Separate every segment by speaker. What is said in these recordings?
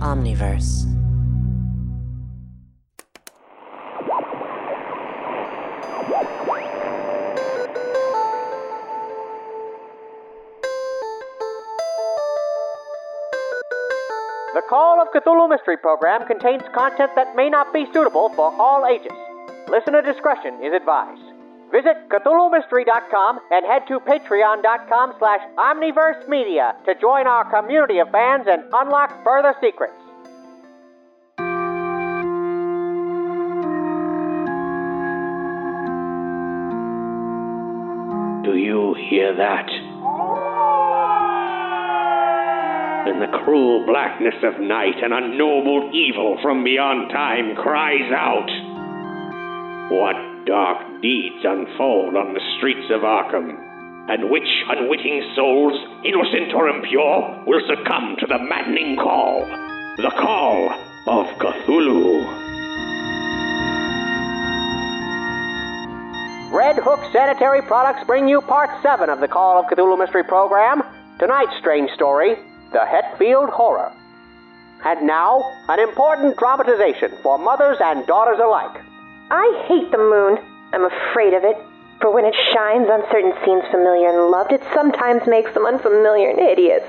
Speaker 1: Omniverse.
Speaker 2: The Call of Cthulhu Mystery Program contains content that may not be suitable for all ages. Listener discretion is advised. Visit CthulhuMystery.com and head to Patreon.com slash Omniverse Media to join our community of fans and unlock further secrets.
Speaker 3: Do you hear that? In the cruel blackness of night, an unknowable evil from beyond time cries out. What dark deeds unfold on the streets of Arkham, and which unwitting souls, innocent or impure, will succumb to the maddening call, the call of Cthulhu.
Speaker 2: Red Hook Sanitary Products bring you part 7 of the Call of Cthulhu Mystery Program. Tonight's strange story, The Hetfield Horror. And now, an important dramatization for mothers and daughters alike.
Speaker 4: I hate the moon. I'm afraid of it. For when it shines on certain scenes familiar and loved, it sometimes makes them unfamiliar and hideous.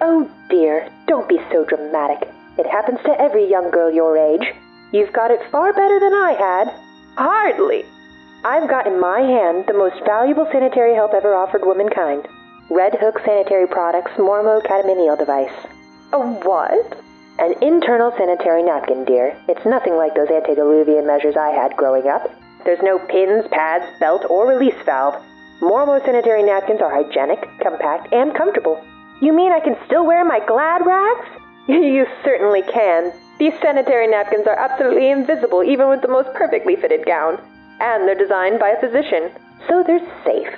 Speaker 4: Oh dear, don't be so dramatic. It happens to every young girl your age. You've got it far better than I had. Hardly. I've got in my hand the most valuable sanitary help ever offered womankind. Red Hook Sanitary Products Mormo Catamenial Device. A what? An internal sanitary napkin, dear. It's nothing like those antediluvian measures I had growing up. There's no pins, pads, belt, or release valve. Mormo sanitary napkins are hygienic, compact, and comfortable. You mean I can still wear my glad rags? you certainly can. These sanitary napkins are absolutely invisible even with the most perfectly fitted gown. And they're designed by a physician, so they're safe.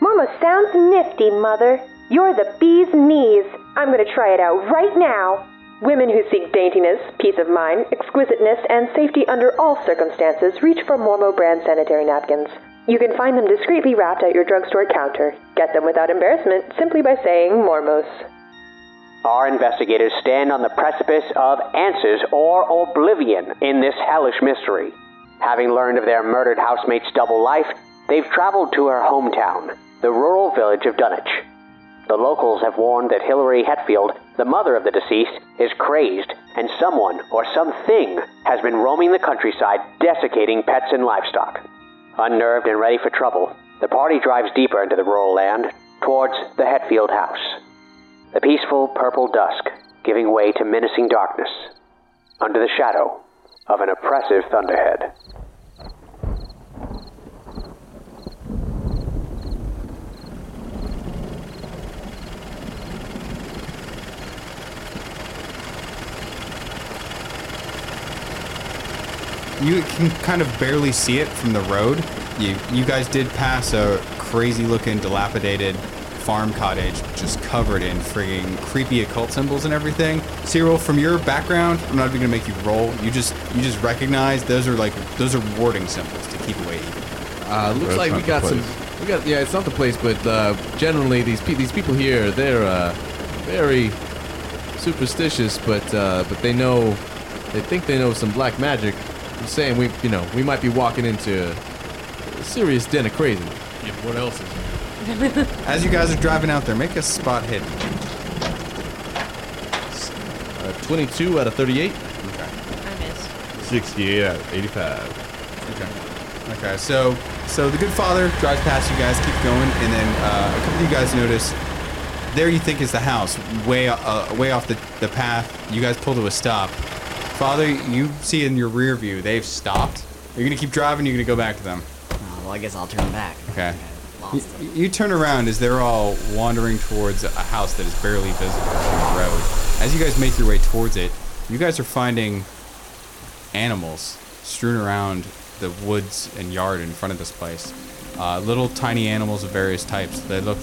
Speaker 4: Mormo sounds nifty, Mother. You're the bee's knees. I'm going to try it out right now. Women who seek daintiness, peace of mind, exquisiteness, and safety under all circumstances reach for Mormo brand sanitary napkins. You can find them discreetly wrapped at your drugstore counter. Get them without embarrassment simply by saying Mormos.
Speaker 2: Our investigators stand on the precipice of answers or oblivion in this hellish mystery. Having learned of their murdered housemate's double life, they've traveled to her hometown, the rural village of Dunwich. The locals have warned that Hillary Hetfield, the mother of the deceased, is crazed, and someone or something has been roaming the countryside, desiccating pets and livestock. Unnerved and ready for trouble, the party drives deeper into the rural land, towards the Hetfield house. The peaceful purple dusk giving way to menacing darkness, under the shadow of an oppressive thunderhead.
Speaker 5: You can kind of barely see it from the road. You you guys did pass a crazy looking dilapidated farm cottage just covered in frigging creepy occult symbols and everything. Cyril, from your background, I'm not even gonna make you roll. You just you just recognize those are like those are warding symbols to keep away evil.
Speaker 6: Uh, looks
Speaker 7: That's
Speaker 6: like we
Speaker 7: not the
Speaker 6: got some. We got yeah, it's not the place, but uh, generally these pe- these people here they're uh, very superstitious, but uh, but they know they think they know some black magic. I'm saying we you know we might be walking into a serious den of crazy.
Speaker 7: Yeah, what else is there?
Speaker 5: As you guys are driving out there, make a spot hidden.
Speaker 6: Uh, 22 out of 38. Okay.
Speaker 1: I missed.
Speaker 7: 68 out of 85.
Speaker 5: Okay. Okay. So, so the good father drives past you guys, keep going, and then uh, a couple of you guys notice there you think is the house, way uh, way off the, the path. You guys pull to a stop. Father, you see in your rear view they've stopped. You're gonna keep driving. You're gonna go back to them.
Speaker 8: Oh, well, I guess I'll turn back.
Speaker 5: Okay. You, you turn around as they're all wandering towards a house that is barely visible from the road. As you guys make your way towards it, you guys are finding animals strewn around the woods and yard in front of this place. Uh, little tiny animals of various types. They look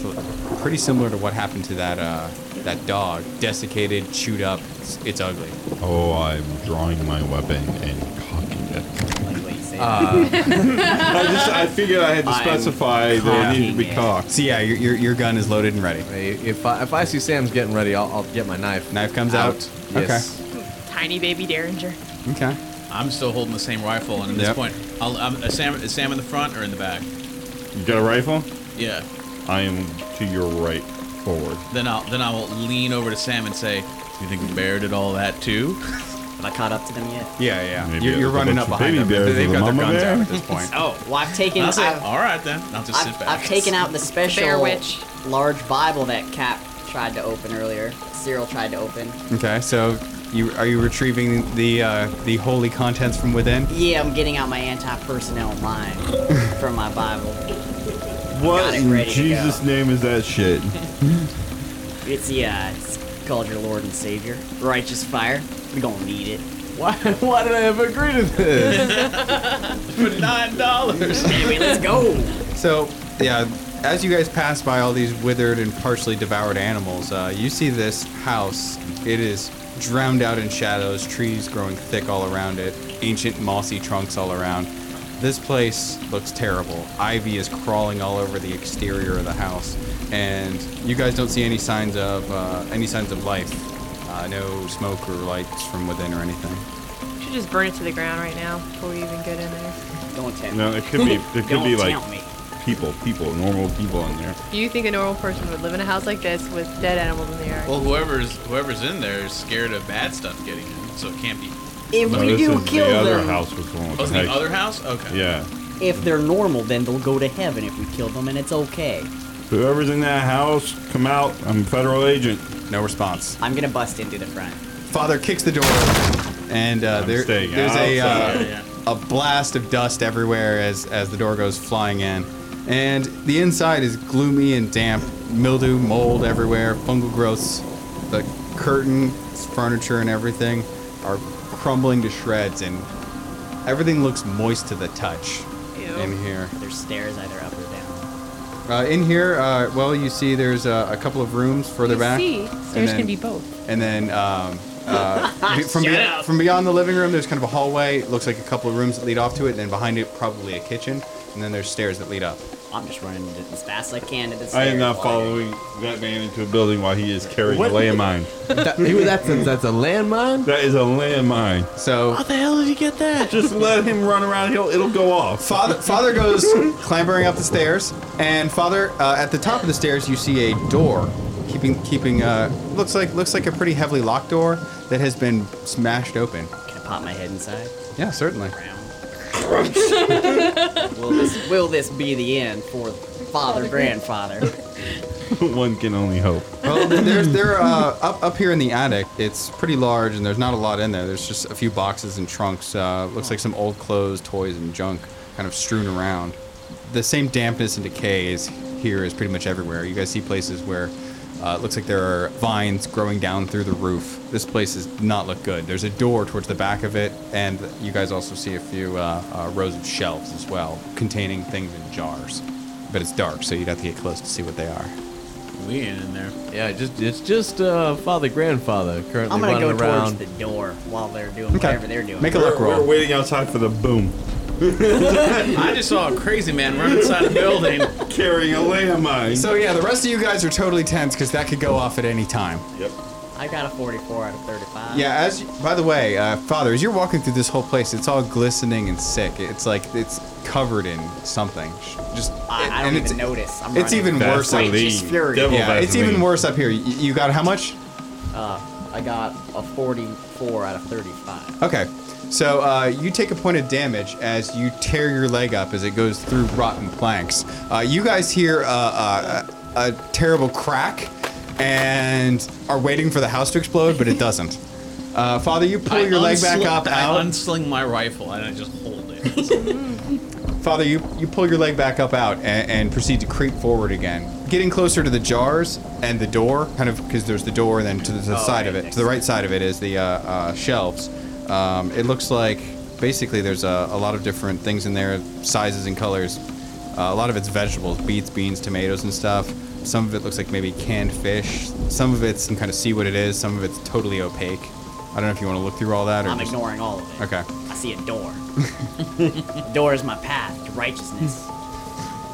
Speaker 5: pretty similar to what happened to that uh, that dog. Desiccated, chewed up. It's, it's ugly.
Speaker 7: Oh, I'm drawing my weapon and cocking it.
Speaker 8: Like what you say.
Speaker 7: I just I figured I had to
Speaker 8: I'm
Speaker 7: specify that it needed to be
Speaker 8: cocking it.
Speaker 7: cocked.
Speaker 5: So yeah, your, your, your gun is loaded and ready.
Speaker 6: If I, if I see Sam's getting ready, I'll, I'll get my knife.
Speaker 5: Knife comes out.
Speaker 6: Yes.
Speaker 1: Tiny baby Derringer.
Speaker 5: Okay.
Speaker 9: I'm still holding the same rifle, and at this
Speaker 5: Yep.
Speaker 9: point, I'll, I'm, is Sam, is Sam in the front or in the back?
Speaker 7: You got a rifle?
Speaker 9: Yeah.
Speaker 7: I am to your right, forward.
Speaker 9: Then I'll then I will lean over to Sam and say, "You think the bear did all that too?"
Speaker 8: Have I caught up to them yet?
Speaker 5: Yeah, yeah.
Speaker 7: Maybe
Speaker 5: You're, you're running up behind
Speaker 7: baby
Speaker 5: them.
Speaker 7: bears
Speaker 5: They've
Speaker 7: with
Speaker 5: got their guns
Speaker 7: bear?
Speaker 5: out at this point.
Speaker 8: Oh, well, I've taken.
Speaker 9: I'll say,
Speaker 8: I've,
Speaker 9: "All right then." I'll just sit
Speaker 8: I've,
Speaker 9: back.
Speaker 8: I've taken out the special
Speaker 1: Bear witch.
Speaker 8: large Bible that Cap tried to open earlier. Cyril tried to open.
Speaker 5: Okay, so you are you retrieving the uh, the holy contents from within?
Speaker 8: Yeah, I'm getting out my anti-personnel line from my Bible.
Speaker 7: What
Speaker 8: got it
Speaker 7: in
Speaker 8: ready to
Speaker 7: Jesus'
Speaker 8: go.
Speaker 7: name is that shit?
Speaker 8: It's yeah, it's called your Lord and Savior, righteous fire. We gonna need it.
Speaker 6: Why, why did I ever agree to this?
Speaker 9: for nine dollars.
Speaker 8: Anyway, let's go.
Speaker 5: So yeah, as you guys pass by all these withered and partially devoured animals, uh, you see this house. It is drowned out in shadows, trees growing thick all around it, ancient mossy trunks all around. This place looks terrible. Ivy is crawling all over the exterior of the house, and you guys don't see any signs of uh, any signs of life. Uh, no smoke or lights from within or anything.
Speaker 1: We should just burn it to the ground right now before we even get in there.
Speaker 8: Don't tempt
Speaker 7: No, it could be. It could
Speaker 8: Don't
Speaker 7: be like
Speaker 8: me.
Speaker 7: people, people, normal people in there.
Speaker 1: Do you think a normal person would live in a house like this with dead animals in the yard?
Speaker 9: Well, whoever's whoever's in there is scared of bad stuff getting in, so it can't be.
Speaker 8: If
Speaker 7: No,
Speaker 8: we
Speaker 7: this
Speaker 8: do
Speaker 7: is
Speaker 8: kill
Speaker 7: the other
Speaker 8: them,
Speaker 7: house was going with
Speaker 9: Oh,
Speaker 7: the
Speaker 9: the other house? Okay.
Speaker 7: Yeah.
Speaker 8: if they're normal, then they'll go to heaven if we kill them, and it's okay.
Speaker 7: Whoever's in that house, come out. I'm a federal agent.
Speaker 5: No response.
Speaker 8: I'm gonna bust into the front.
Speaker 5: Father kicks the door open, and uh, there,
Speaker 7: staying
Speaker 5: there's a uh,
Speaker 7: outside.
Speaker 9: Yeah,
Speaker 5: a blast of dust everywhere as as the door goes flying in, and the inside is gloomy and damp, mildew, mold everywhere, fungal growths. The curtain, furniture, and everything are crumbling to shreds, and everything looks moist to the touch
Speaker 1: Ew.
Speaker 5: in here.
Speaker 8: There's stairs either up or down.
Speaker 5: Uh, in here, uh, well, you see there's uh, a couple of rooms further
Speaker 1: You
Speaker 5: back.
Speaker 1: see,
Speaker 5: and
Speaker 1: stairs
Speaker 5: then-
Speaker 1: can be both.
Speaker 5: And then um, uh, from,
Speaker 8: Shut
Speaker 5: be-
Speaker 8: up.
Speaker 5: from beyond the living room, there's kind of a hallway. It looks like a couple of rooms that lead off to it, and then behind it, probably a kitchen. And then there's stairs that lead up.
Speaker 8: I'm just running as fast as I can to the stairs.
Speaker 7: I am not
Speaker 8: while-
Speaker 7: following that man into a building while he is carrying
Speaker 6: What?
Speaker 7: a landmine.
Speaker 6: that, that's, a, that's a landmine?
Speaker 7: That is a landmine.
Speaker 5: So
Speaker 6: How the hell did you get that?
Speaker 7: Just let him run around. He'll, it'll go off.
Speaker 5: Father, father goes clambering up the stairs, and Father, uh, at the top of the stairs, you see a door, keeping keeping uh, looks like looks like a pretty heavily locked door that has been smashed open.
Speaker 8: Can I pop my head inside?
Speaker 5: Yeah, certainly.
Speaker 8: will this will this be the end for father grandfather?
Speaker 7: One can only hope.
Speaker 5: Well, there's they're uh, up up here in the attic. It's pretty large, and there's not a lot in there. There's just a few boxes and trunks. Uh, looks like some old clothes, toys, and junk kind of strewn around. The same dampness and decay is here is pretty much everywhere. You guys see places where uh, it looks like there are vines growing down through the roof. This place does not look good. There's a door towards the back of it, and you guys also see a few uh, uh, rows of shelves as well, containing things in jars. But it's dark, so you'd have to get close to see what they are.
Speaker 9: We ain't in there.
Speaker 6: Yeah, just it's just uh, father grandfather currently
Speaker 8: I'm gonna
Speaker 6: running
Speaker 8: go
Speaker 6: around.
Speaker 8: towards the door while they're doing
Speaker 5: Okay.
Speaker 8: whatever they're doing.
Speaker 5: Make a
Speaker 7: We're,
Speaker 5: luck roll.
Speaker 7: we're waiting outside for the boom.
Speaker 9: I just saw a crazy man run inside a building.
Speaker 7: Carrying a landmine.
Speaker 5: So yeah, the rest of you guys are totally tense because that could go off at any time.
Speaker 7: yep.
Speaker 8: I got a 44 out of 35.
Speaker 5: Yeah. As by the way, uh, Father, as you're walking through this whole place, it's all glistening and sick. It's like it's covered in something. Just
Speaker 8: I, I don't
Speaker 5: it's
Speaker 8: even notice. I'm
Speaker 5: it's
Speaker 8: running.
Speaker 5: even worse. Up,
Speaker 7: Vaseline.
Speaker 8: Righteous fury.
Speaker 7: Devil
Speaker 5: yeah, it's even worse up here. You, you got how much?
Speaker 8: Uh, I got a 44 out of 35.
Speaker 5: Okay. So uh, you take a point of damage as you tear your leg up as it goes through rotten planks. Uh, you guys hear uh, uh, a, a terrible crack and are waiting for the house to explode, but it doesn't. Uh, Father, you pull
Speaker 9: I
Speaker 5: your leg back up
Speaker 9: I
Speaker 5: out.
Speaker 9: unsling my rifle and I just hold it.
Speaker 5: Father, you, you pull your leg back up out and, and proceed to creep forward again. Getting closer to the jars and the door, kind of because there's the door, and then to the, to the
Speaker 8: Oh,
Speaker 5: side
Speaker 8: right,
Speaker 5: of it, to the right side of it is the uh, uh, shelves. Um, it looks like basically there's a, a lot of different things in there, sizes and colors. Uh, a lot of it's vegetables, beets, beans, tomatoes, and stuff. Some of it looks like maybe canned fish. Some of it's you can kind of see what it is. Some of it's totally opaque. I don't know if you want to look through all that or
Speaker 8: I'm
Speaker 5: just-
Speaker 8: ignoring all of it.
Speaker 5: Okay.
Speaker 8: I see a door. the door is my path to righteousness.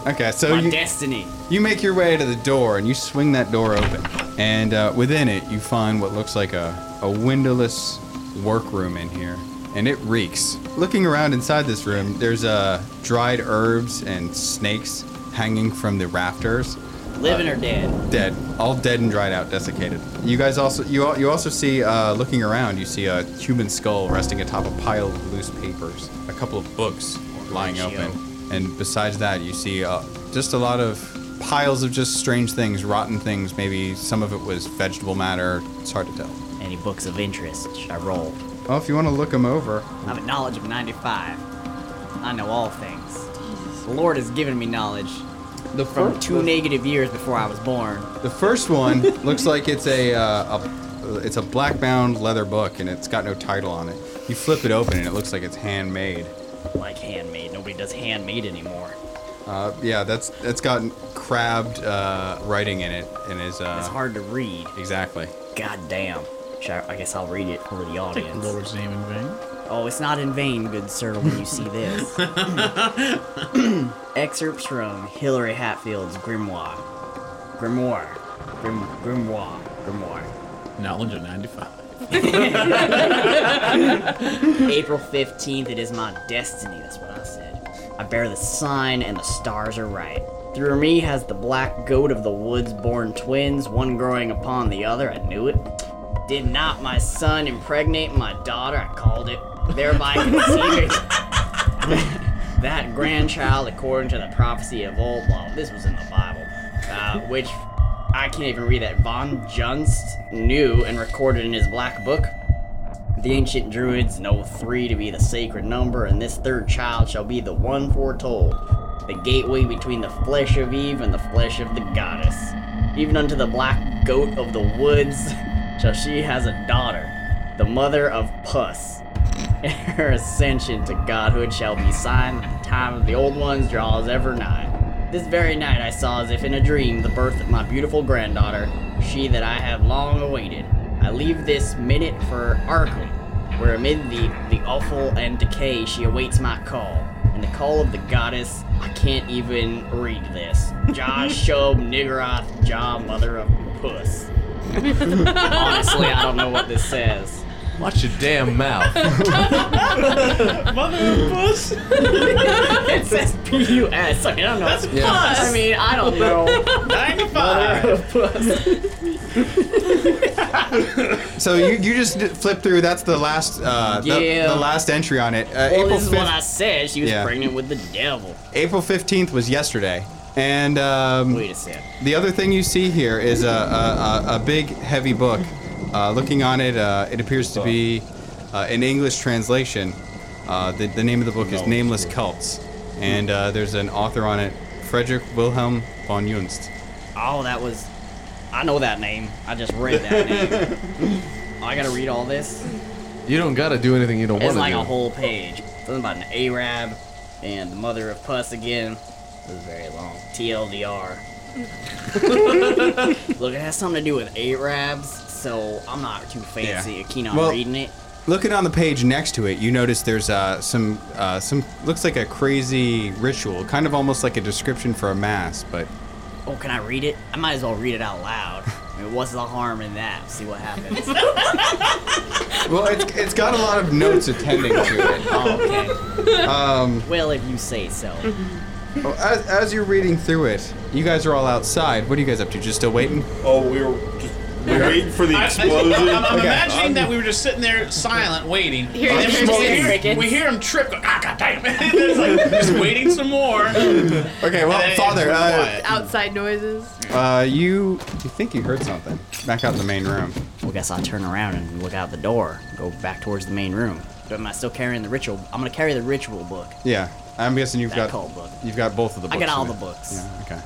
Speaker 5: Okay, so
Speaker 8: my
Speaker 5: you,
Speaker 8: destiny.
Speaker 5: You make your way to the door and you swing that door open. And uh, within it, you find what looks like a, a windowless workroom in here. And it reeks. Looking around inside this room, there's uh, dried herbs and snakes hanging from the rafters.
Speaker 8: Living or dead?
Speaker 5: Dead, all dead and dried out, desiccated. You guys also you you also see uh, looking around. You see a human skull resting atop a pile of loose papers, a couple of books lying open, and besides that, you see uh, just a lot of piles of just strange things, rotten things. Maybe some of it was vegetable matter. It's hard to tell.
Speaker 8: Any books of interest? Should I roll?
Speaker 5: Well, if you want to look them over,
Speaker 8: I have a knowledge of 95. I know all things. The Lord has given me knowledge.
Speaker 5: The
Speaker 8: from
Speaker 5: fir-
Speaker 8: two
Speaker 5: the-
Speaker 8: negative years before I was born.
Speaker 5: the first one looks like it's a, uh, a it's a black bound leather book and it's got no title on it. You flip it open and it looks like it's handmade.
Speaker 8: Like handmade. Nobody does handmade anymore.
Speaker 5: Uh, yeah, that's that's got crabbed uh, writing in it and is. Uh,
Speaker 8: It's hard to read.
Speaker 5: Exactly.
Speaker 8: God damn. Should I, I guess I'll read it for the audience.
Speaker 9: the Lord's name in vain.
Speaker 8: Oh, it's not in vain, good sir, when you see this. Excerpts from Hillary Hetfield's Grimoire. Grimoire. Grim, grimoire. Grimoire.
Speaker 9: Knowledge of 95.
Speaker 8: April 15th, it is my destiny, that's what I said. I bear the sign, and the stars are right. Through me has the black goat of the woods born twins, one growing upon the other, I knew it. Did not my son impregnate my daughter, I called it, thereby conceiving that grandchild according to the prophecy of old, well, this was in the Bible, uh, which I can't even read that Von Junzt knew and recorded in his black book. The ancient druids know three to be the sacred number, and this third child shall be the one foretold, the gateway between the flesh of Eve and the flesh of the goddess. Even unto the black goat of the woods shall she has a daughter, the mother of Puss. And her ascension to godhood shall be signed the time of the old ones draws ever nigh. This very night I saw as if in a dream the birth of my beautiful granddaughter, she that I have long awaited. I leave this minute for Arkham, where amid the, the awful and decay she awaits my call. And the call of the goddess, I can't even read this. Josh Shub-Niggurath Jah Mother of Puss. Honestly, I don't know what this says.
Speaker 6: Watch your damn mouth.
Speaker 8: Mother of Puss? it says P-U-S. I mean, I don't know. That's
Speaker 5: Yeah.
Speaker 8: Puss. I mean, I don't know. 95. Mother of Puss.
Speaker 5: So you, you just flip through. That's the last uh, the-
Speaker 8: Yeah.
Speaker 5: the, last entry on it. Uh,
Speaker 8: Well,
Speaker 5: April
Speaker 8: this is what I said. She was
Speaker 5: Yeah.
Speaker 8: pregnant with the devil.
Speaker 5: April fifteenth was yesterday. And um,
Speaker 8: Wait a sec.
Speaker 5: The other thing you see here is a, a, a, a big, heavy book. Uh, looking on it, uh, it appears to be uh, an English translation. Uh, the, the name of the book is Nameless Cults. And uh, there's an author on it, Frederick Wilhelm von Junzt.
Speaker 8: Oh, that was. I know that name. I just read that name. oh, I gotta read all this.
Speaker 6: You don't gotta do anything you don't want to.
Speaker 8: It's
Speaker 6: like
Speaker 8: a whole page. Something about an Arab and the mother of Puss again. This is very long. TLDR. Look, it has something to do with Arabs, so I'm not too fancy
Speaker 5: Yeah.
Speaker 8: keen on
Speaker 5: Well-
Speaker 8: reading it.
Speaker 5: Looking on the page next to it, you notice there's uh, some uh, some looks like a crazy ritual, kind of almost like a description for a mass, but
Speaker 8: Oh, can I read it? I might as well read it out loud. I mean, what's the harm in that? See what happens.
Speaker 5: well, it's, it's got a lot of notes attending to it.
Speaker 8: Oh, okay.
Speaker 5: Um,
Speaker 8: well, if you say so.
Speaker 5: Well, as, as you're reading through it, you guys are all outside. What are you guys up to? Just still waiting?
Speaker 10: Oh, we were just We're waiting for the
Speaker 9: I- I-
Speaker 10: explosion.
Speaker 9: I'm, I'm
Speaker 10: Okay.
Speaker 9: imagining that we were just sitting there silent, waiting.
Speaker 1: Hear
Speaker 9: And
Speaker 1: the
Speaker 9: then we
Speaker 1: crickets.
Speaker 9: hear-
Speaker 1: Crickets.
Speaker 9: We hear him trip. Go, ah, God damn it! It's like, just waiting some more.
Speaker 5: Okay, well,
Speaker 9: And then
Speaker 5: Father, uh,
Speaker 9: quiet.
Speaker 1: Outside noises.
Speaker 5: Uh, you you think you heard something back out in the main room?
Speaker 8: Well, guess I'll turn around and look out the door. Go back towards the main room. But am I still carrying the ritual? I'm gonna carry the ritual book.
Speaker 5: Yeah, I'm guessing you've
Speaker 8: That
Speaker 5: got
Speaker 8: book.
Speaker 5: you've got both of the books.
Speaker 8: I got all the
Speaker 5: it.
Speaker 8: books.
Speaker 5: Yeah, okay.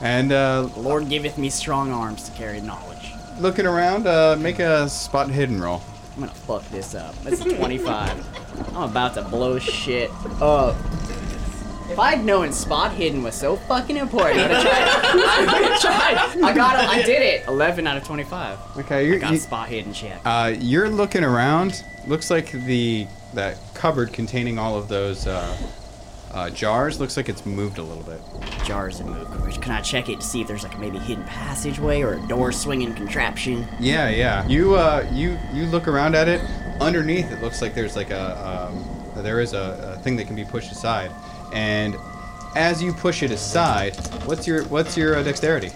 Speaker 5: And uh,
Speaker 8: Lord giveth me strong arms to carry knowledge.
Speaker 5: looking around, uh, make a spot hidden roll.
Speaker 8: I'm gonna fuck this up. That's a 25. I'm about to blow shit up. If I'd known spot hidden was so fucking important, I'd have tried. I would have tried. I got it. I did it. 11 out of 25.
Speaker 5: Okay, you
Speaker 8: got
Speaker 5: you-
Speaker 8: spot hidden check.
Speaker 5: Uh, you're looking around. Looks like the that cupboard containing all of those uh, uh, jars looks like it's moved a little bit.
Speaker 8: Jars and move. Can I check it to see if there's like maybe hidden passageway or a door swinging contraption?
Speaker 5: Yeah, yeah. You uh, you you look around at it. Underneath, it looks like there's like a um, there is a, a thing that can be pushed aside, and as you push it aside, what's your what's your uh, dexterity?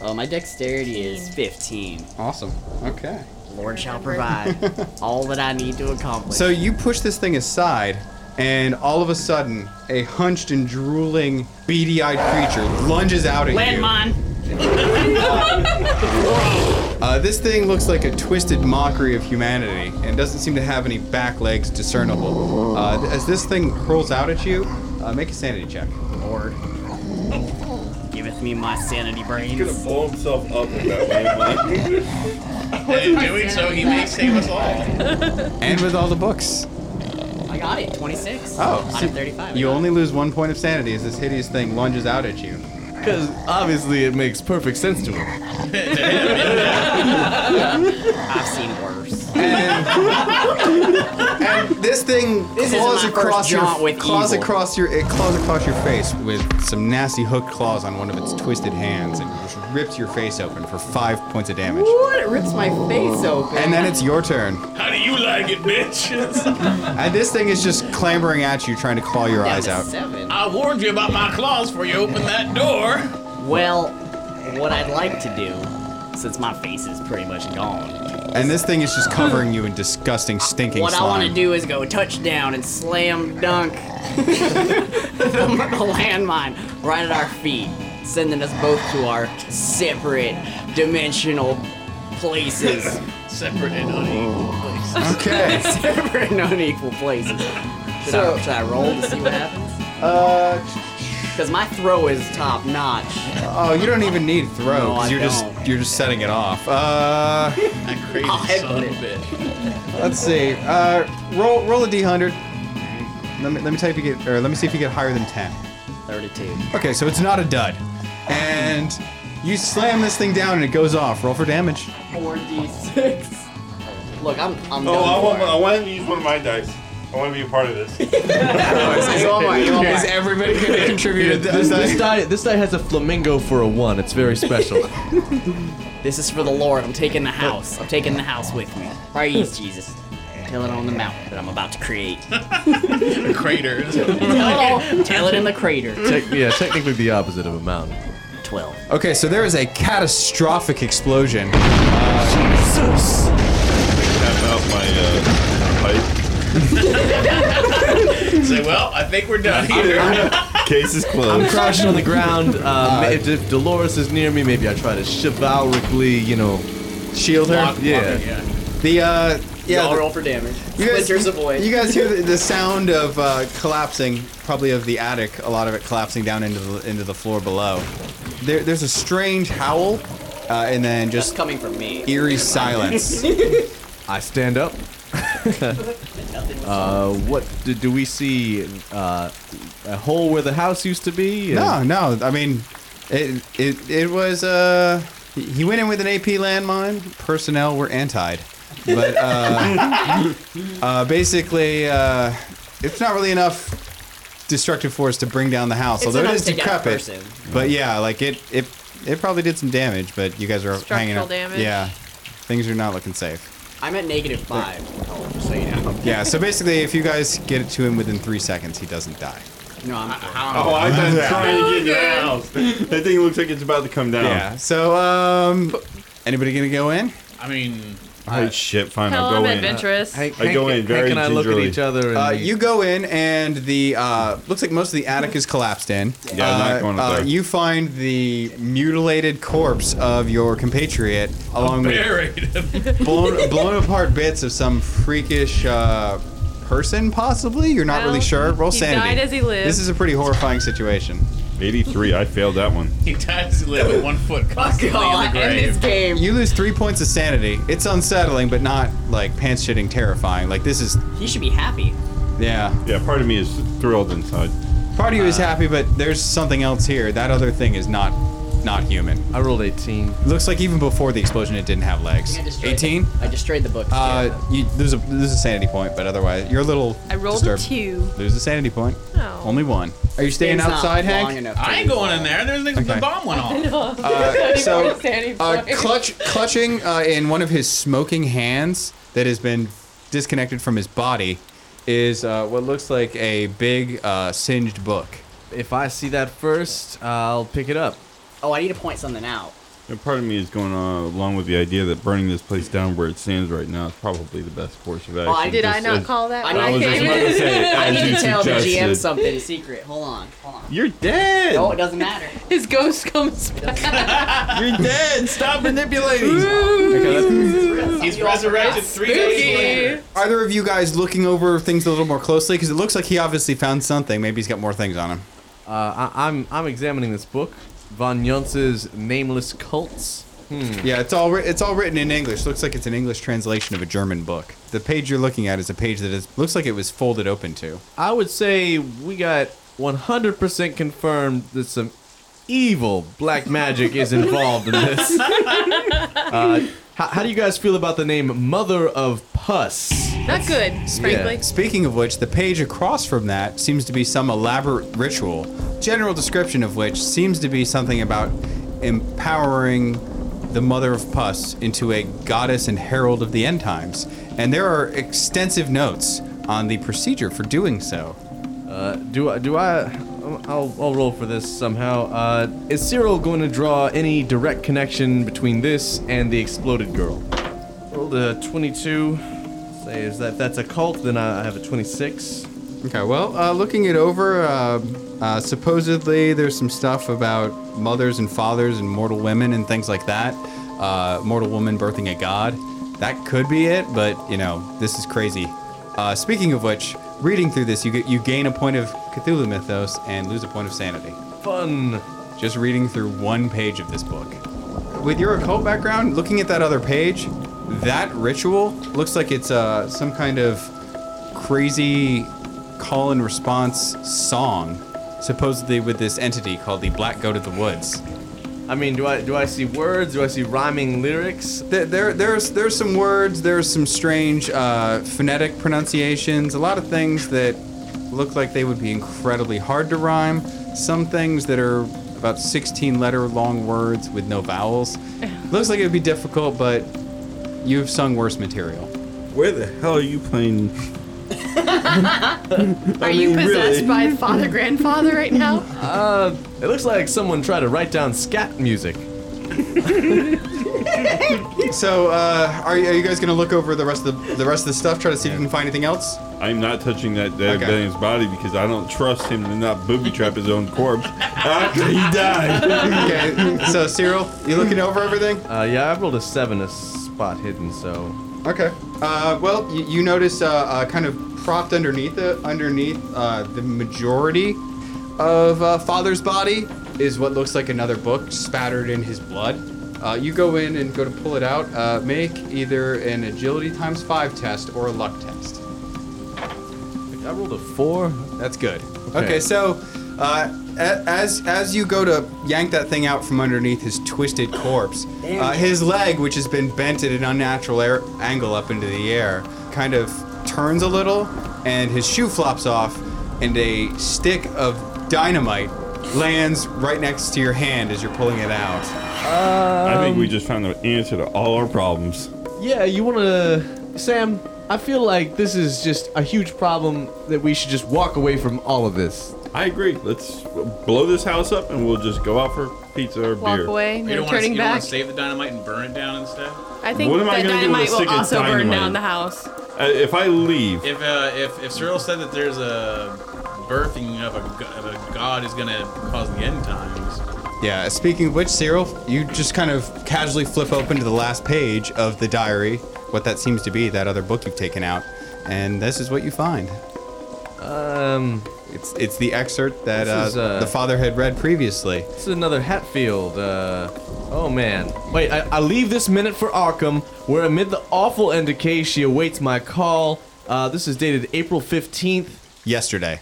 Speaker 8: Oh, my dexterity is 15.
Speaker 5: Awesome. Okay.
Speaker 8: Lord shall provide all that I need to accomplish.
Speaker 5: So you push this thing aside, and all of a sudden, a hunched and drooling, beady-eyed creature lunges out at you.
Speaker 8: Landmine!
Speaker 5: Uh, this thing looks like a twisted mockery of humanity and doesn't seem to have any back legs discernible. Uh, as this thing hurls out at you, uh, make a sanity check.
Speaker 8: Lord. Giveth me my sanity brains.
Speaker 10: He's gonna blow himself up with that landmine.
Speaker 9: And in doing so, he may save us all.
Speaker 5: And with all the books.
Speaker 8: I got it. 26.
Speaker 5: Oh,
Speaker 8: out
Speaker 5: so
Speaker 8: of 35.
Speaker 5: you only lose one point of sanity as this hideous thing lunges out at you.
Speaker 6: Because obviously it makes perfect sense to him.
Speaker 8: I've seen worse.
Speaker 5: And this thing
Speaker 8: This isn't
Speaker 5: claws
Speaker 8: my first
Speaker 5: across your
Speaker 8: jaunt with
Speaker 5: claws
Speaker 8: evil.
Speaker 5: across your it claws across your face with some nasty hooked claws on one of its twisted hands and just rips your face open for five points of damage.
Speaker 8: What? It rips my face open.
Speaker 5: And then it's your turn.
Speaker 9: How do you like it, bitch?
Speaker 5: And this thing is just clambering at you, trying to claw your
Speaker 8: Down
Speaker 5: eyes
Speaker 8: to
Speaker 5: out.
Speaker 8: Seven.
Speaker 9: I warned you about my claws before you opened that door.
Speaker 8: Well, what I'd like to do, since my face is pretty much gone,
Speaker 5: And this thing is just covering you in disgusting, stinking
Speaker 8: what I want to do is go touchdown and slam dunk the, the landmine right at our feet, sending us both to our separate dimensional places.
Speaker 9: Separate and unequal places.
Speaker 5: Okay.
Speaker 8: separate and unequal places. Should,
Speaker 5: So-
Speaker 8: I, should I roll to see what happens?
Speaker 5: Uh,
Speaker 8: Because my throw is top notch.
Speaker 5: oh, you don't even need throw.
Speaker 8: No,
Speaker 5: 'cause
Speaker 8: I
Speaker 5: you're just
Speaker 8: don't.
Speaker 5: you're just setting it off. Uh,
Speaker 9: That crazy
Speaker 8: I'll
Speaker 9: son of a
Speaker 8: headbutt it.
Speaker 9: bitch.
Speaker 5: let's see. Uh, roll roll a d100. Let me let me tell you if you get or let me see if you get higher than ten.
Speaker 8: 32.
Speaker 5: Okay, so it's not a dud, and you slam this thing down and it goes off. Roll for damage.
Speaker 8: 4d6. Look, I'm I'm
Speaker 10: Oh,
Speaker 8: done
Speaker 10: I want,
Speaker 8: for.
Speaker 10: I want to use one of my dice. I want to be a part of this.
Speaker 8: You want more, you want.
Speaker 5: Is everybody going to contribute? to
Speaker 6: This, this
Speaker 5: this?
Speaker 6: die this die has a flamingo for a one. It's very special.
Speaker 8: This is for the Lord. I'm taking the house. I'm taking the house with me. Praise Jesus. Tell it on the mountain that I'm about to create.
Speaker 9: The craters.
Speaker 8: Tell it, tell it in the crater.
Speaker 6: Tec- yeah, technically the opposite of a mountain.
Speaker 8: 12.
Speaker 5: Okay, so there is a catastrophic explosion.
Speaker 10: Tap out my uh, pipe.
Speaker 9: Say, well, I think we're done here.
Speaker 10: Case is closed.
Speaker 6: I'm
Speaker 10: closed.
Speaker 6: crouching on the ground. Um, if, if Deloras is near me, maybe I try to chivalrically, you know,
Speaker 5: Shield her.
Speaker 9: Block-
Speaker 6: Yeah.
Speaker 9: block it, yeah.
Speaker 5: The uh, yeah.
Speaker 8: Y'all
Speaker 5: the-
Speaker 8: roll for damage.
Speaker 5: You guys,
Speaker 8: Splinters of void.
Speaker 5: you guys hear the, the sound of uh, collapsing, probably of the attic. A lot of it collapsing down into the into the floor below. There, there's a strange howl, uh, and then
Speaker 8: Just
Speaker 5: just
Speaker 8: coming from me.
Speaker 5: eerie silence.
Speaker 6: I stand up. uh, what do, do we see? Uh, a hole where the house used to be?
Speaker 5: no, no. I mean, it it it was. Uh, he- he went in with an AP landmine. Personnel were antied, but uh, uh, basically, uh, it's not really enough destructive force to bring down the house.
Speaker 8: It's
Speaker 5: although it
Speaker 8: enough
Speaker 5: is
Speaker 8: to take out a
Speaker 5: decrepit.
Speaker 8: person.
Speaker 5: But yeah, like it it it probably did some damage. But you guys are hanging
Speaker 1: Structural
Speaker 5: out.
Speaker 1: damage.
Speaker 5: Yeah, things are not looking safe.
Speaker 8: I'm at negative five. Just so you know.
Speaker 5: Yeah, so basically, if you guys get it to him within three seconds, he doesn't die.
Speaker 8: No, I'm.
Speaker 10: Oh, I was trying to get in the house. That thing looks like it's about to come down.
Speaker 5: Yeah. So um, Anybody gonna go in?
Speaker 9: I mean,
Speaker 10: Alright, shit, fine,
Speaker 1: Hell,
Speaker 10: I'll go
Speaker 1: I'm
Speaker 10: in.
Speaker 1: adventurous.
Speaker 6: Hank,
Speaker 10: I go in very
Speaker 6: Hank and I look at
Speaker 10: gingerly.
Speaker 6: each other. And
Speaker 5: Uh,
Speaker 6: we-
Speaker 5: you go in, and the uh, looks like most of the attic is collapsed in.
Speaker 10: Yeah, I'm not
Speaker 5: Uh,
Speaker 10: going up
Speaker 5: uh,
Speaker 10: there.
Speaker 5: You find the mutilated corpse of your compatriot, along with
Speaker 9: buried.
Speaker 5: blown, blown apart bits of some freakish uh, person, possibly. You're not
Speaker 1: Well,
Speaker 5: really sure. Roll
Speaker 1: he
Speaker 5: sanity.
Speaker 1: died as he lived.
Speaker 5: This is a pretty horrifying situation.
Speaker 10: 83, I failed that one.
Speaker 9: he dies to live with one foot constantly in the grave.
Speaker 8: game.
Speaker 5: You lose three points of sanity. It's unsettling, but not like pants shitting terrifying. Like this is,
Speaker 8: He should be happy.
Speaker 5: yeah.
Speaker 10: Yeah, part of me is thrilled inside.
Speaker 5: Part of you is
Speaker 1: Uh.
Speaker 5: happy, but there's something else here. That other thing is not, not human.
Speaker 6: I rolled 18.
Speaker 5: Looks like even before the explosion, it didn't have legs.
Speaker 8: I destroyed
Speaker 5: 18.
Speaker 8: The, I destroyed the book.
Speaker 5: Uh, you lose a lose a sanity point, but otherwise you're a little.
Speaker 1: I rolled
Speaker 5: disturbed.
Speaker 1: a two.
Speaker 5: Lose a sanity point.
Speaker 1: Oh.
Speaker 5: Only one. Are you staying
Speaker 8: Game's not
Speaker 5: outside,
Speaker 8: long
Speaker 5: Hank?
Speaker 9: I ain't going in there. There's the,
Speaker 5: Okay.
Speaker 9: the bomb went off.
Speaker 5: Uh, so,
Speaker 1: Sandy
Speaker 5: uh, clutch, clutching uh, in one of his smoking hands that has been disconnected from his body is uh, what looks like a big uh, singed book.
Speaker 6: If I see that first, I'll pick it up.
Speaker 8: Oh, I need to point something out.
Speaker 10: And part of me is going on along with the idea that burning this place down where it stands right now is probably the best course of action.
Speaker 8: I-
Speaker 1: Did I
Speaker 10: Just
Speaker 1: not
Speaker 10: as-
Speaker 1: call that?
Speaker 8: I
Speaker 1: when
Speaker 10: I was just
Speaker 1: came
Speaker 10: about to say,
Speaker 8: I
Speaker 10: as
Speaker 8: need
Speaker 10: you
Speaker 8: to tell the GM
Speaker 10: suggested.
Speaker 8: something secret. Hold on. Hold on.
Speaker 10: You're dead.
Speaker 8: No, it doesn't matter.
Speaker 1: His ghost comes back.
Speaker 10: You're dead. Stop manipulating.
Speaker 9: He's resurrected three days later.
Speaker 5: Either of you guys looking over things a little more closely? Because it looks like he obviously found something. Maybe he's got more things on him.
Speaker 6: Uh, I, I'm I'm examining this book, Von Junzt's Nameless Cults. Hmm.
Speaker 5: Yeah, it's all wri- it's all written in English. Looks like it's an English translation of a German book. The page you're looking at is a page that is looks like it was folded open to.
Speaker 6: I would say we got 100% confirmed that some evil black magic is involved in this. Uh, how, how do you guys feel about the name Mother of Puss?
Speaker 1: Not good, frankly.
Speaker 5: Speaking of which, the page across from that seems to be some elaborate ritual. General description of which seems to be something about empowering the mother of pus into a goddess and herald of the end times. And there are extensive notes on the procedure for doing so.
Speaker 6: Uh, do I? Do I? I'll, I'll roll for this somehow. Uh, is Cyril going to draw any direct connection between this and the exploded girl? Rolled a 22. Say, is that that's a cult? Then I have a 26.
Speaker 5: Okay, well, uh, looking it over, uh, uh, supposedly there's some stuff about mothers and fathers and mortal women and things like that. Uh, mortal woman birthing a god. That could be it, but you know, this is crazy. Uh, speaking of which, reading through this, you get you gain a point of Cthulhu mythos and lose a point of sanity.
Speaker 6: Fun.
Speaker 5: Just reading through one page of this book. With your occult background, looking at that other page, that ritual looks like it's uh, some kind of crazy call and response song, supposedly with this entity called the Black Goat of the Woods.
Speaker 6: I mean, do I do I see words? Do I see rhyming lyrics?
Speaker 5: There, there there's there's some words, there's some strange uh, phonetic pronunciations, a lot of things that look like they would be incredibly hard to rhyme. Some things that are about 16 letter long words with no vowels. Looks like it would be difficult, but you've sung worse material.
Speaker 10: Where the hell are you playing?
Speaker 1: Are you
Speaker 10: mean,
Speaker 1: possessed
Speaker 10: really.
Speaker 1: by father grandfather right now?
Speaker 6: Uh, it looks like someone tried to write down scat music.
Speaker 5: So, uh, are, you, are you guys gonna look over the rest of the, the rest of the stuff, try to see if you can find anything else?
Speaker 10: I'm not touching that dead
Speaker 5: Okay.
Speaker 10: Benny's body because I don't trust him to not booby trap his own corpse after he died.
Speaker 5: okay. So, Cyril, you looking over everything?
Speaker 6: Uh, yeah, I rolled a seven, a spot hidden. So
Speaker 5: Okay. Uh, well, you, you notice uh, uh, kind of propped underneath the underneath uh, the majority of uh, Father's body is what looks like another book spattered in his blood. Uh, you go in and go to pull it out. Uh, make either an agility times five test or a luck test.
Speaker 6: I rolled a four.
Speaker 5: That's good.
Speaker 6: Okay.
Speaker 5: Okay, so uh, a- as as you go to yank that thing out from underneath his twisted corpse, uh, his leg, which has been bent at an unnatural air, angle up into the air, kind of turns a little, and his shoe flops off, and a stick of dynamite lands right next to your hand as you're pulling it out.
Speaker 10: I think we just found the answer to all our problems.
Speaker 6: Yeah, you wanna, Sam? I feel like this is just a huge problem that we should just walk away from all of this.
Speaker 10: I agree. Let's blow this house up and we'll just go out for pizza or
Speaker 1: Walk
Speaker 10: beer.
Speaker 1: away,
Speaker 9: You
Speaker 1: no
Speaker 9: don't want to
Speaker 1: turning
Speaker 9: you don't
Speaker 1: back.
Speaker 9: want to save the dynamite and burn it down instead.
Speaker 1: I think
Speaker 10: What am I
Speaker 1: the
Speaker 10: gonna do with a
Speaker 1: dynamite
Speaker 10: stick
Speaker 1: will
Speaker 10: of
Speaker 1: also burn
Speaker 10: dynamite?
Speaker 1: down the house.
Speaker 10: Uh, if I leave,
Speaker 9: If uh, if if Cyril said that there's a birthing of a go- of a god is gonna cause the end times,
Speaker 5: Yeah, speaking of which, Cyril, you just kind of casually flip open to the last page of the diary, what that seems to be, that other book you've taken out, and this is what you find.
Speaker 6: Um,
Speaker 5: It's it's the excerpt that uh,
Speaker 6: is, uh,
Speaker 5: the father had read previously.
Speaker 6: this is another Hetfield. Uh, oh man. Wait, I, I leave this minute for Arkham, where amid the awful end of case, she awaits my call. Uh, this is dated April 15th.
Speaker 5: Yesterday.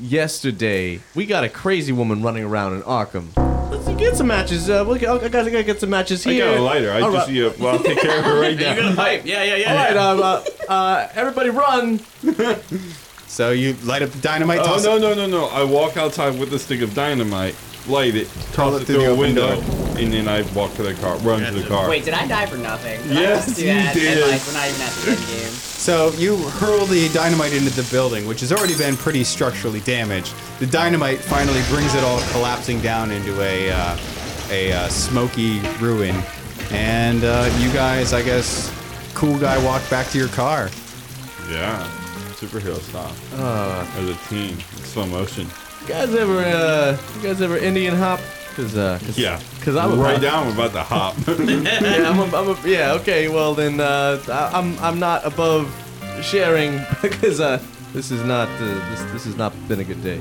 Speaker 6: Yesterday, we got a crazy woman running around in Arkham. Let's get some matches. Uh, we got, I gotta, gotta get some matches here.
Speaker 10: I
Speaker 6: here.
Speaker 10: got a lighter. I
Speaker 6: All
Speaker 10: just
Speaker 6: right.
Speaker 10: yeah, well, I'll take care of her right now.
Speaker 9: you got a
Speaker 10: now.
Speaker 9: pipe. Yeah, yeah, yeah.
Speaker 6: All right,
Speaker 9: yeah.
Speaker 6: uh, uh, everybody run.
Speaker 5: So you light up the dynamite,
Speaker 10: Oh
Speaker 5: toss
Speaker 10: no no no no! I walk outside with a stick of dynamite, light it,
Speaker 5: Crawl
Speaker 10: toss
Speaker 5: it
Speaker 10: it
Speaker 5: through
Speaker 10: through a window,
Speaker 5: door.
Speaker 10: and then I walk to the car, run to the car.
Speaker 8: Wait, did I die for nothing? Did
Speaker 10: Yes,
Speaker 8: I just do
Speaker 10: you did.
Speaker 8: And, like, we're not even at the end game.
Speaker 5: So you hurl the dynamite into the building, which has already been pretty structurally damaged. The dynamite finally brings it all collapsing down into a uh, a uh, smoky ruin, and uh, you guys, I guess, cool guy, walk back to your car.
Speaker 10: Yeah, superhero style.
Speaker 6: Uh,
Speaker 10: As a team, slow motion.
Speaker 6: you guys ever, uh, you guys ever Indian hop? Cause, uh, cause,
Speaker 10: Yeah,
Speaker 6: cause I'm
Speaker 10: right
Speaker 6: about,
Speaker 10: down. I'm about to hop.
Speaker 6: yeah, I'm, a, I'm a, yeah, okay. Well then, uh, I, I'm, I'm not above sharing because, uh, this is not, uh, this, this has not been a good day.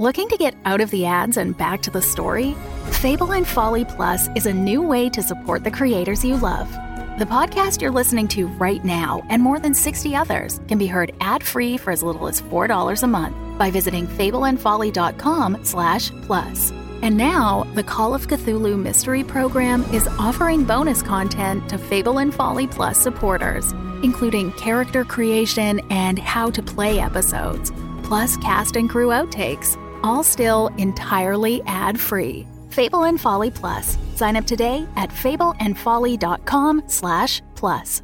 Speaker 11: Looking to get out of the ads and back to the story? Fable and Folly Plus is a new way to support the creators you love. The podcast you're listening to right now and more than 60 others can be heard ad-free for as little as $4 a month by visiting fableandfolly.com slash plus. And now, the Call of Cthulhu Mystery Program is offering bonus content to Fable and Folly Plus supporters, including character creation and how to play episodes, plus cast and crew outtakes, all still entirely ad-free. Fable and Folly Plus. Sign up today at fableandfolly.com slash plus.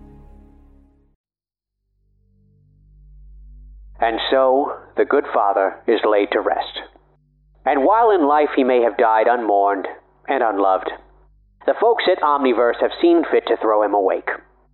Speaker 2: And so the good father is laid to rest. And while in life he may have died unmourned and unloved, the folks at Omniverse have seen fit to throw him awake.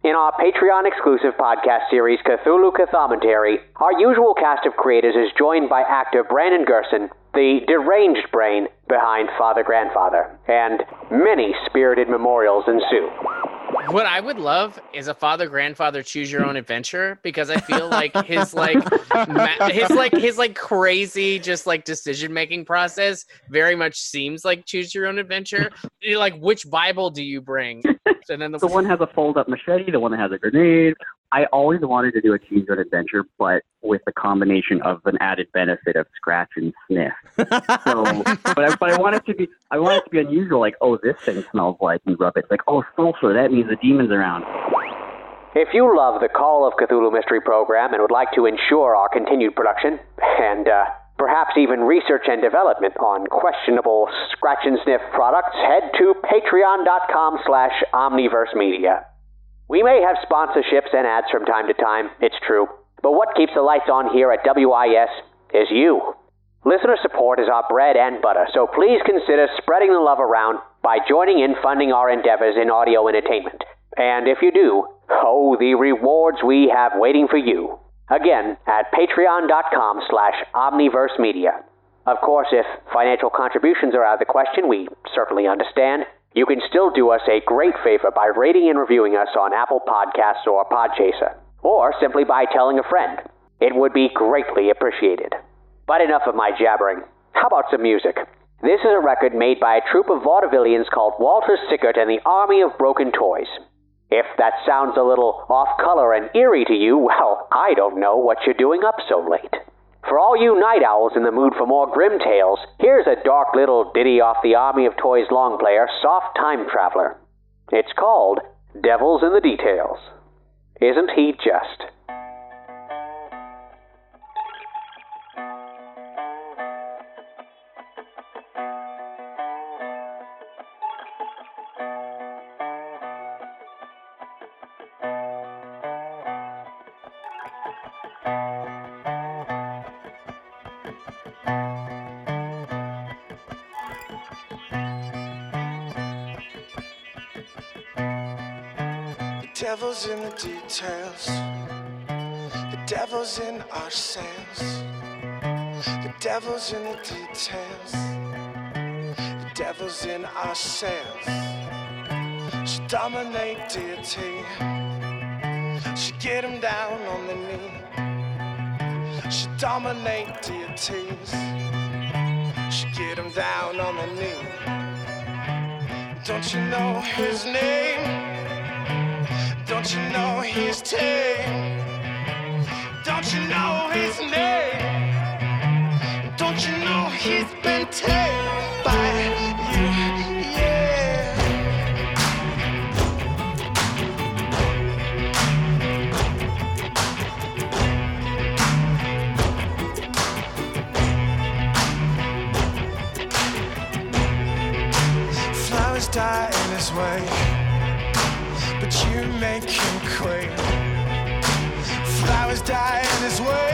Speaker 2: In our Patreon exclusive podcast series, Cthulhu Cathometary, our usual cast of creators is joined by actor Brandon Gerson, the deranged brain behind Father Grandfather, and many spirited memorials ensue.
Speaker 1: What I would love is a father grandfather choose your own adventure because I feel like his like ma- his like his like crazy just like decision making process very much seems like choose your own adventure. You're like which Bible do you bring? And then the,
Speaker 12: The one has a fold up machete, the one that has a grenade. I always wanted to do a choose your own adventure, but with the combination of an added benefit of scratch and sniff. So, but I, but I want it to be, I want it to be unusual. Like, oh, this thing smells like, and rub it. It's like, oh, sulfur. That means the demon's around.
Speaker 2: If you love the Call of Cthulhu Mystery Program and would like to ensure our continued production, and uh, perhaps even research and development on questionable scratch and sniff products, head to patreon.com slash omniversemedia. We may have sponsorships and ads from time to time, it's true, but what keeps the lights on here at WIS is you. Listener support is our bread and butter, so please consider spreading the love around by joining in funding our endeavors in audio entertainment. And if you do, oh, the rewards we have waiting for you. Again, at patreon.com slash omniversemedia. Of course, if financial contributions are out of the question, we certainly understand. You can still do us a great favor by rating and reviewing us on Apple Podcasts or Podchaser, or simply by telling a friend. It would be greatly appreciated. But enough of my jabbering. How about some music? This is a record made by a troupe of vaudevillians called Walter Sickert and the Army of Broken Toys. If that sounds a little off color and eerie to you, well, I don't know what you're doing up so late. For all you night owls in the mood for more grim tales, here's a dark little ditty off the Army of Toys long player, Soft Time Traveler. It's called Devils in the Details. Isn't he just?
Speaker 13: Devil's in the details. The devil's in ourselves. The devil's in the details. The devil's in ourselves. She dominate deity. She get him down on the knee. She dominate deities. She get him down on the knee. Don't you know his name? Don't you know his tame? Don't you know his name? Don't you know he's been tamed by you? Yeah. Flowers die in his way make him quake. Flowers die in his wake,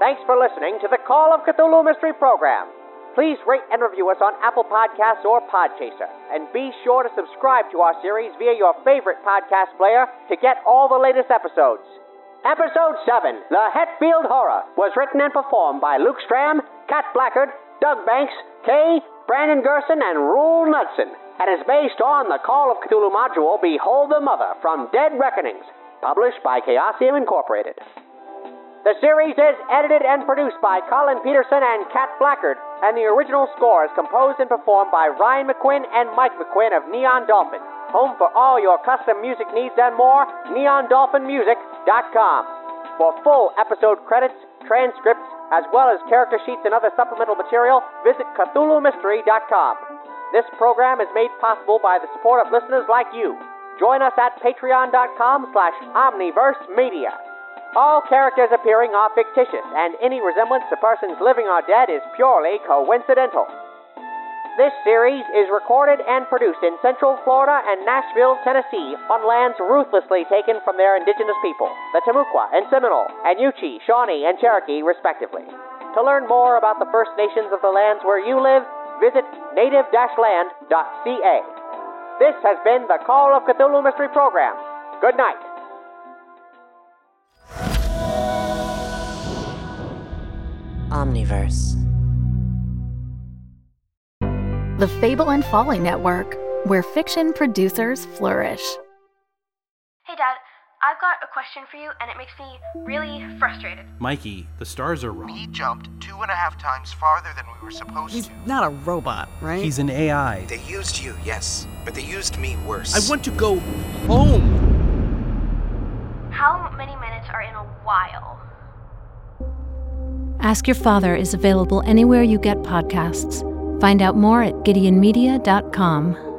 Speaker 2: Thanks for listening to the Call of Cthulhu Mystery Program. Please rate and review us on Apple Podcasts or Podchaser. And be sure to subscribe to our series via your favorite podcast player to get all the latest episodes. Episode 7, The Hetfield Horror, was written and performed by Luke Stram, Cat Blackard, Doug Banks, Kay, Brandon Gerson, and Ruel Knudson, and is based on the Call of Cthulhu module Behold the Mother from Dead Reckonings, published by Chaosium Incorporated. The series is edited and produced by Colin Peterson and Cat Blackard, and the original score is composed and performed by Ryan McQuinn and Mike McQuinn of Neon Dolphin. Home for all your custom music needs and more, neondolphinmusic.com. For full episode credits, transcripts, as well as character sheets and other supplemental material, visit CthulhuMystery.com. This program is made possible by the support of listeners like you. Join us at patreon.com slash omniverse media. All characters appearing are fictitious, and any resemblance to persons living or dead is purely coincidental. This series is recorded and produced in Central Florida and Nashville, Tennessee, on lands ruthlessly taken from their indigenous people, the Timucua and Seminole, and Yuchi, Shawnee, and Cherokee, respectively. To learn more about the First Nations of the lands where you live, visit native-land.ca. This has been the Call of Cthulhu Mystery Program. Good night.
Speaker 14: Omniverse.
Speaker 11: The Fable and Folly Network, where fiction producers flourish.
Speaker 15: Hey, Dad, I've got a question for you, and it makes me really frustrated.
Speaker 16: Mikey, the stars are wrong.
Speaker 17: He jumped two and a half times farther than we were supposed
Speaker 16: He's
Speaker 17: to.
Speaker 16: not a robot,
Speaker 17: right?
Speaker 16: He's an AI.
Speaker 17: They used you, yes, but they used me worse.
Speaker 16: I want to go home.
Speaker 15: How many minutes are in a while?
Speaker 18: Ask Your Father is available anywhere you get podcasts. Find out more at GideonMedia.com.